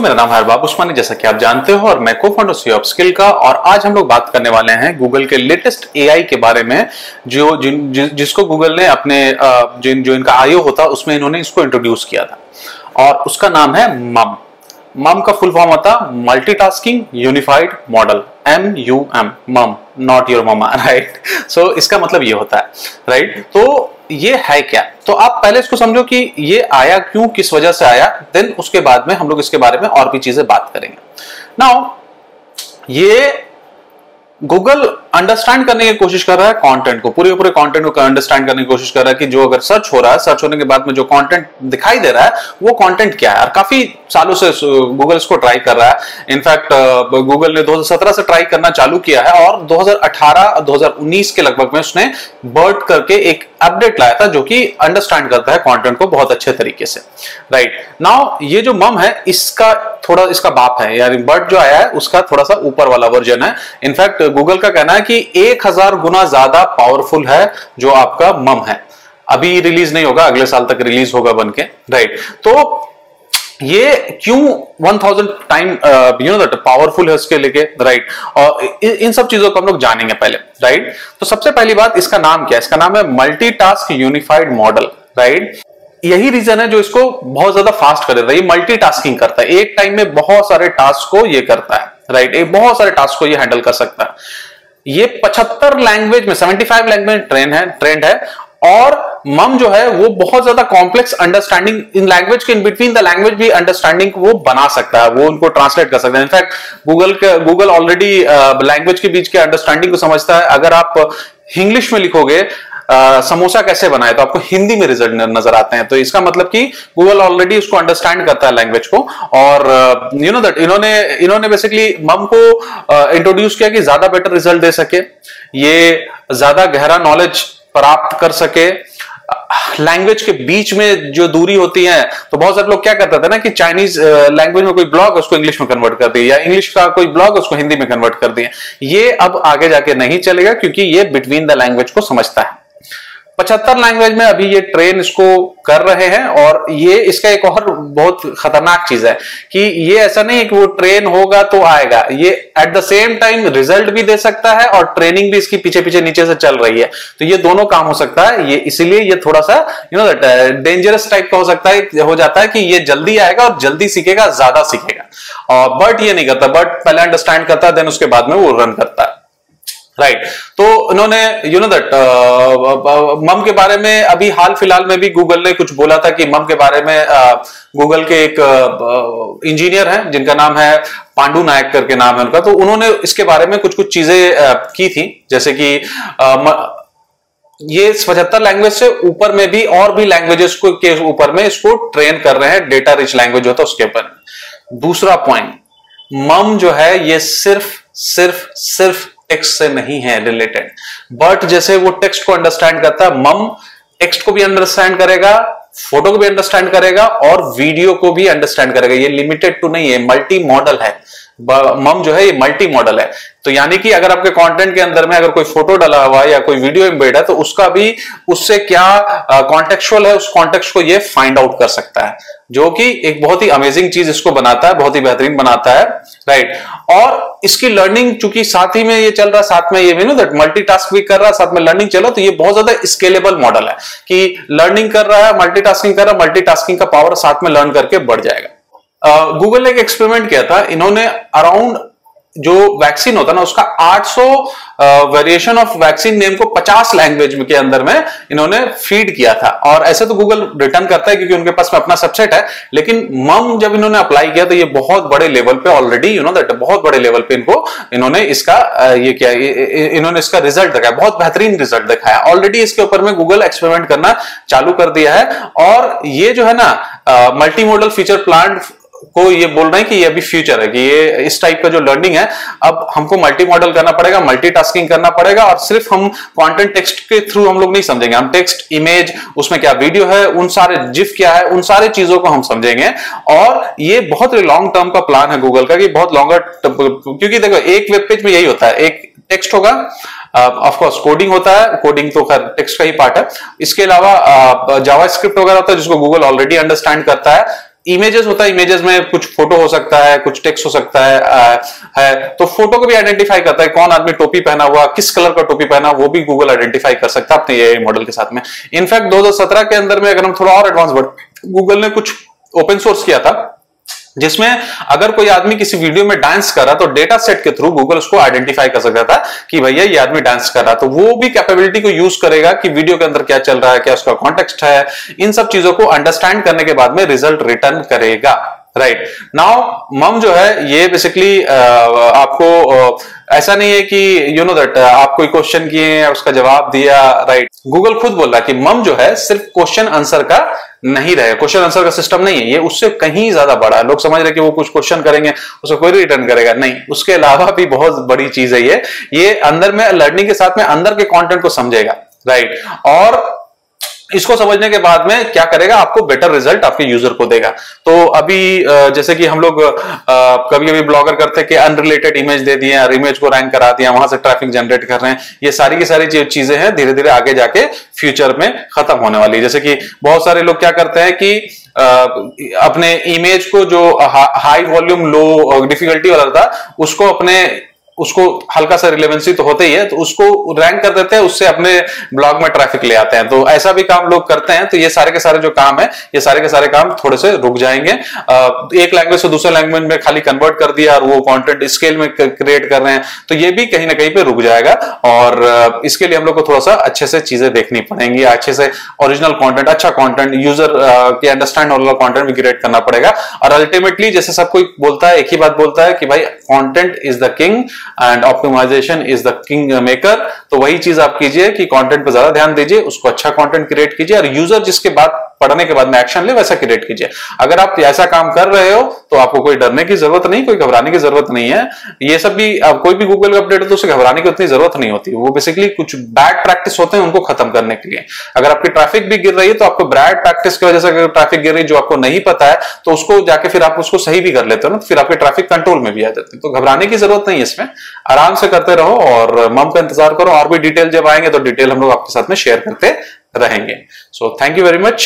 दोस्तों मेरा नाम है अरबाब उस्मानी। जैसा कि आप जानते हो और मैं को फंड स्किल का और आज हम लोग बात करने वाले हैं गूगल के लेटेस्ट एआई के बारे में जो जिन जि, जिसको गूगल ने अपने जिन जो इनका आयो होता उसमें इन्होंने इसको इंट्रोड्यूस किया था। और उसका नाम है मम मम का फुल फॉर्म होता multitasking unified model M U M MUM not your mama right so इसका मतलब ये होता है राइट right? तो ये है क्या? तो आप पहले इसको समझो कि ये आया क्यों, किस वजह से आया देन उसके बाद में हम लोग इसके बारे में और भी चीज़ें बात करेंगे। नाउ ये गूगल अंडरस्टैंड करने की कोशिश कर रहा है कंटेंट को। पूरे पूरे कंटेंट को अंडरस्टैंड करने की कोशिश कर रहा है कि जो अगर सर्च हो रहा है सर्च होने के बाद में जो कंटेंट दिखाई दे रहा है, वो कंटेंट क्या है? और काफ़ी सालों से गूगल इसको ट्राई कर रहा है। इनफैक्ट गूगल ने 2017 से ट्राई करना चालू किया है और 2018 2019 के लगभग में उसने बर्ड करके एक अपडेट लाया था जो कि अंडरस्टैंड करता है कंटेंट को बहुत अच्छे तरीके से। Right right. नाउ ये जो मम है, इसका थोड़ा, इसका बाप है। यानी बर्ड जो आया है, उसका थोड़ा सा ऊपर वाला वर्जन है। इनफैक्ट गूगल का कहना है कि एक हज़ार गुना ज़्यादा पावरफुल है जो आपका मम है। अभी रिलीज़ नहीं होगा, अगले साल तक रिलीज़ होगा बन के राइट तो ये क्यों 1000 टाइम यू नो पावरफुल है उसके लेके राइट और इन सब चीज़ों को हम लोग जानेंगे पहले राइट तो सबसे पहली बात, इसका नाम क्या है? इसका नाम है मल्टीटास्क यूनिफाइड मॉडल राइट यही रीजन है जो इसको बहुत ज़्यादा फास्ट कर देता है। ये मल्टीटास्किंग करता है। एक टाइम में बहुत सारे टास्क को ये करता है राइट एक बहुत सारे टास्क को ये हैंडल कर सकता है। ये 75 लैंग्वेज में 75 लैंग्वेज ट्रेन है ट्रेंड है, और मम जो है, वो बहुत ज़्यादा कॉम्प्लेक्स अंडरस्टैंडिंग इन लैंग्वेज के इन बिटवीन द लैंग्वेज भी अंडरस्टैंडिंग वो बना सकता है, वो उनको ट्रांसलेट कर सकता है। इनफैक्ट गूगल के गूगल ऑलरेडी लैंग्वेज के बीच के अंडरस्टैंडिंग को समझता है। अगर आप इंग्लिश में लिखोगे समोसा कैसे बनाए? तो आपको हिंदी में रिज़ल्ट नज़र आते हैं। तो इसका मतलब कि गूगल ऑलरेडी उसको अंडरस्टैंड करता है लैंग्वेज को। और यू नो दैट इन्होंने इन्होंने बेसिकली मम को इंट्रोड्यूस किया कि ज़्यादा बेटर रिज़ल्ट दे सके। ये ज़्यादा गहरा नॉलेज प्राप्त कर सके। लैंग्वेज के बीच में जो दूरी होती है तो बहुत सारे लोग क्या करते थे ना कि चाइनीज़ लैंग्वेज में कोई ब्लॉग उसको इंग्लिश में कन्वर्ट कर दिया या इंग्लिश का कोई ब्लॉग उसको हिंदी में कन्वर्ट कर दिया ये अब आगे जाके नहीं चलेगा, क्योंकि ये बिटवीन द लैंग्वेज को समझता है। पचहत्तर लैंग्वेज में अभी ये ट्रेन इसको कर रहे हैं और ये इसका एक और बहुत खतरनाक चीज़ है कि ये ऐसा नहीं है कि वो ट्रेन होगा तो आएगा। ये at the same time result भी दे सकता है और ट्रेनिंग भी इसकी पीछे पीछे नीचे से चल रही है। तो ये दोनों काम हो सकता है। ये इसीलिए ये थोड़ा सा यू नो डेंजरस टाइप का हो सकता है, हो जाता है कि ये जल्दी आएगा और जल्दी सीखेगा, ज़्यादा सीखेगा। और बट ये नहीं करता। बट पहले अंडरस्टैंड करता है देन उसके बाद में वो रन करता है। Right right. तो इन्होंने यू नो दैट मम के बारे में अभी हाल फ़िलहाल में भी गूगल ने कुछ बोला था कि मम के बारे में गूगल uh, के एक इंजीनियर uh, हैं जिनका नाम है पांडु नायक करके नाम है उनका। तो उन्होंने इसके बारे में कुछ कुछ चीज़ें uh, की थी। जैसे कि ये पचहत्तर लैंग्वेज से ऊपर में भी और भी लैंग्वेजेस को के ऊपर में इसको ट्रेन कर रहे हैं डेटा रिच लैंग्वेज होता है उसके ऊपर। दूसरा पॉइंट मम जो है ये सिर्फ़ सिर्फ़ सिर्फ़ टेक्स्ट से नहीं है रिलेटेड बट जैसे वो टेक्स्ट को अंडरस्टैंड करता है मम टेक्स्ट को भी अंडरस्टैंड करेगा फ़ोटो को भी अंडरस्टैंड करेगा और वीडियो को भी अंडरस्टैंड करेगा. ये लिमिटेड टू नहीं है मल्टी मॉडल है. मम जो है, ये मल्टी मॉडल है। तो यानी कि अगर आपके कंटेंट के अंदर में अगर कोई फ़ोटो डाला हुआ है या कोई वीडियो एम्बेड है तो उसका भी, उससे क्या कॉन्टेक्चुअल है, उस कॉन्टेक्स्ट को ये फाइंड आउट कर सकता है। जो कि एक बहुत ही अमेजिंग चीज़ इसको बनाता है, बहुत ही बेहतरीन बनाता है राइट और इसकी लर्निंग चूँकि साथ ही में ये चल रहा, साथ में ये नो दैट मल्टीटास्क भी कर रहा, साथ में लर्निंग चलो तो ये बहुत ज़्यादा स्केलेबल मॉडल है कि लर्निंग कर रहा है मल्टीटास्किंग कर रहा है मल्टीटास्किंग का पावर साथ में लर्न करके बढ़ जाएगा। गूगल ने एक एक्सपेरिमेंट किया था। इन्होंने अराउंड जो वैक्सीन होता ना, उसका 800 वेरिएशन ऑफ़ वैक्सीन नेम को 50 लैंग्वेज के अंदर में इन्होंने फ़ीड किया था। और ऐसे तो गूगल रिटर्न करता है क्योंकि उनके पास में अपना सबसेट है, लेकिन मम जब इन्होंने अप्लाई किया तो ये बहुत बड़े लेवल पे ऑलरेडी यू नो दैट बहुत बड़े लेवल पे इनको इन्होंने इसका ये किया इन्होंने इसका रिज़ल्ट दिखाया बहुत बेहतरीन रिज़ल्ट दिखाया ऑलरेडी इसके ऊपर में गूगल एक्सपेरिमेंट करना चालू कर दिया है। और ये जो है ना मल्टी मॉडल फीचर प्लांट को ये बोल रहे हैं कि ये अभी फ्यूचर है कि ये इस टाइप का जो लर्निंग है अब हमको मल्टी मॉडल करना पड़ेगा मल्टीटास्किंग करना पड़ेगा और सिर्फ़ हम कंटेंट टेक्स्ट के थ्रू हम लोग नहीं समझेंगे। हम टेक्स्ट इमेज उसमें क्या वीडियो है उन सारे जिफ क्या है उन सारे चीज़ों को हम समझेंगे। और ये बहुत लॉन्ग टर्म का प्लान है गूगल का कि बहुत लॉन्गर क्योंकि देखो एक वेब पेज में यही होता है। एक टेक्स्ट होगा ऑफकोर्स uh, कोडिंग होता है कोडिंग तो खैर टेक्स्ट का ही पार्ट है। इसके अलावा जावा स्क्रिप्ट वगैरह होता है जिसको गूगल ऑलरेडी अंडरस्टैंड करता है। इमेजेस होता है इमेजेस में कुछ फ़ोटो हो सकता है कुछ टेक्स्ट हो सकता है आ, है। तो फ़ोटो को भी आइडेंटिफाई करता है कौन आदमी टोपी पहना हुआ किस कलर का टोपी पहना वो भी गूगल आइडेंटिफाई कर सकता है अपने मॉडल के साथ में। इनफैक्ट 2017 के अंदर में अगर हम थोड़ा और एडवांस बढ़ गूगल ने कुछ ओपन सोर्स किया था। जिसमें अगर कोई आदमी किसी वीडियो में डांस कर रहा तो डेटा सेट के थ्रू गूगल उसको आइडेंटिफाई कर सकता था कि भैया ये आदमी डांस कर रहा। तो वो भी कैपेबिलिटी को यूज़ करेगा कि वीडियो के अंदर क्या चल रहा है, क्या उसका कॉन्टेक्स्ट है। इन सब चीज़ों को अंडरस्टैंड करने के बाद में रिज़ल्ट रिटर्न करेगा। राइट नाउ मम जो है, ये बेसिकली आपको ऐसा नहीं है कि यू नो दैट आप कोई क्वेश्चन किए उसका जवाब दिया राइट right. गूगल खुद बोल रहा कि मम जो है, सिर्फ़ क्वेश्चन आंसर का नहीं रहे क्वेश्चन आंसर का सिस्टम नहीं है। ये उससे कहीं ज़्यादा बड़ा है। लोग समझ रहे कि वो कुछ क्वेश्चन करेंगे उसको कोई रिटर्न करेगा। नहीं, उसके अलावा भी बहुत बड़ी चीज़ है ये। ये अंदर में लर्निंग के साथ में अंदर के कॉन्टेंट को समझेगा। Right right. और इसको समझने के बाद में क्या करेगा? आपको बेटर रिज़ल्ट आपके यूज़र को देगा। तो अभी जैसे कि हम लोग कभी कभी ब्लॉगर करते हैं कि अनरिलेटेड इमेज दे दिए इमेज को रैंक करा दिया, वहाँ से ट्रैफ़िक जनरेट कर रहे हैं। ये सारी की सारी चीज़ें हैं धीरे धीरे आगे जाके फ्यूचर में खत्म होने वाली है। जैसे कि बहुत सारे लोग क्या करते हैं कि अपने इमेज को जो हाई वॉल्यूम लो डिफिकल्टी वाला था, उसको अपने उसको हल्का सा रिलेवेंसी तो होते ही है तो उसको रैंक कर देते हैं, उससे अपने ब्लॉग में ट्रैफ़िक ले आते हैं। तो ऐसा भी काम लोग करते हैं तो ये सारे के सारे जो काम है, ये सारे के सारे काम थोड़े से रुक जाएँगे। एक लैंग्वेज से दूसरे लैंग्वेज में खाली कन्वर्ट कर दिया और वो कॉन्टेंट स्केल में क्रिएट कर रहे हैं तो ये भी कहीं ना कहीं पे रुक जाएगा। और इसके लिए हम लोग को थोड़ा सा अच्छे से चीज़ें देखनी पड़ेंगी, अच्छे से ओरिजिनल कॉन्टेंट अच्छा कॉन्टेंट यूज़र के अंडरस्टैंड वाला कॉन्टेंट भी क्रिएट करना पड़ेगा। और अल्टीमेटली जैसे सब कोई बोलता है, एक ही बात बोलता है कि भाई content is the king and optimization is the king maker तो वही चीज़ आप कीजिए कि कंटेंट पर ज़्यादा ध्यान दीजिए, उसको अच्छा कंटेंट क्रिएट कीजिए और यूज़र जिसके बाद पढ़ने के बाद में एक्शन ले, वैसा क्रिएट कीजिए। अगर आप ऐसा काम कर रहे हो तो आपको कोई डरने की ज़रूरत नहीं, कोई घबराने की ज़रूरत नहीं है। ये सब भी कोई भी गूगल का अपडेट है तो उसे घबराने की उतनी ज़रूरत नहीं होती। वो बेसिकली कुछ बैड प्रैक्टिस होते हैं, उनको खत्म करने के लिए। अगर आपकी ट्रैफ़िक भी गिर रही है तो आपको बैड प्रैक्टिस की वजह से अगर ट्रैफ़िक गिर रही जो आपको नहीं पता है तो उसको जाके फिर आप उसको सही भी कर लेते हो ना तो फिर आपके ट्रैफ़िक कंट्रोल में भी आ जाते हैं। तो घबराने की ज़रूरत नहीं है इसमें। आराम से करते रहो और मम का इंतज़ार करो। और भी डिटेल जब आएँगे तो डिटेल हम लोग आपके साथ में शेयर करते रहेंगे। So thank you very much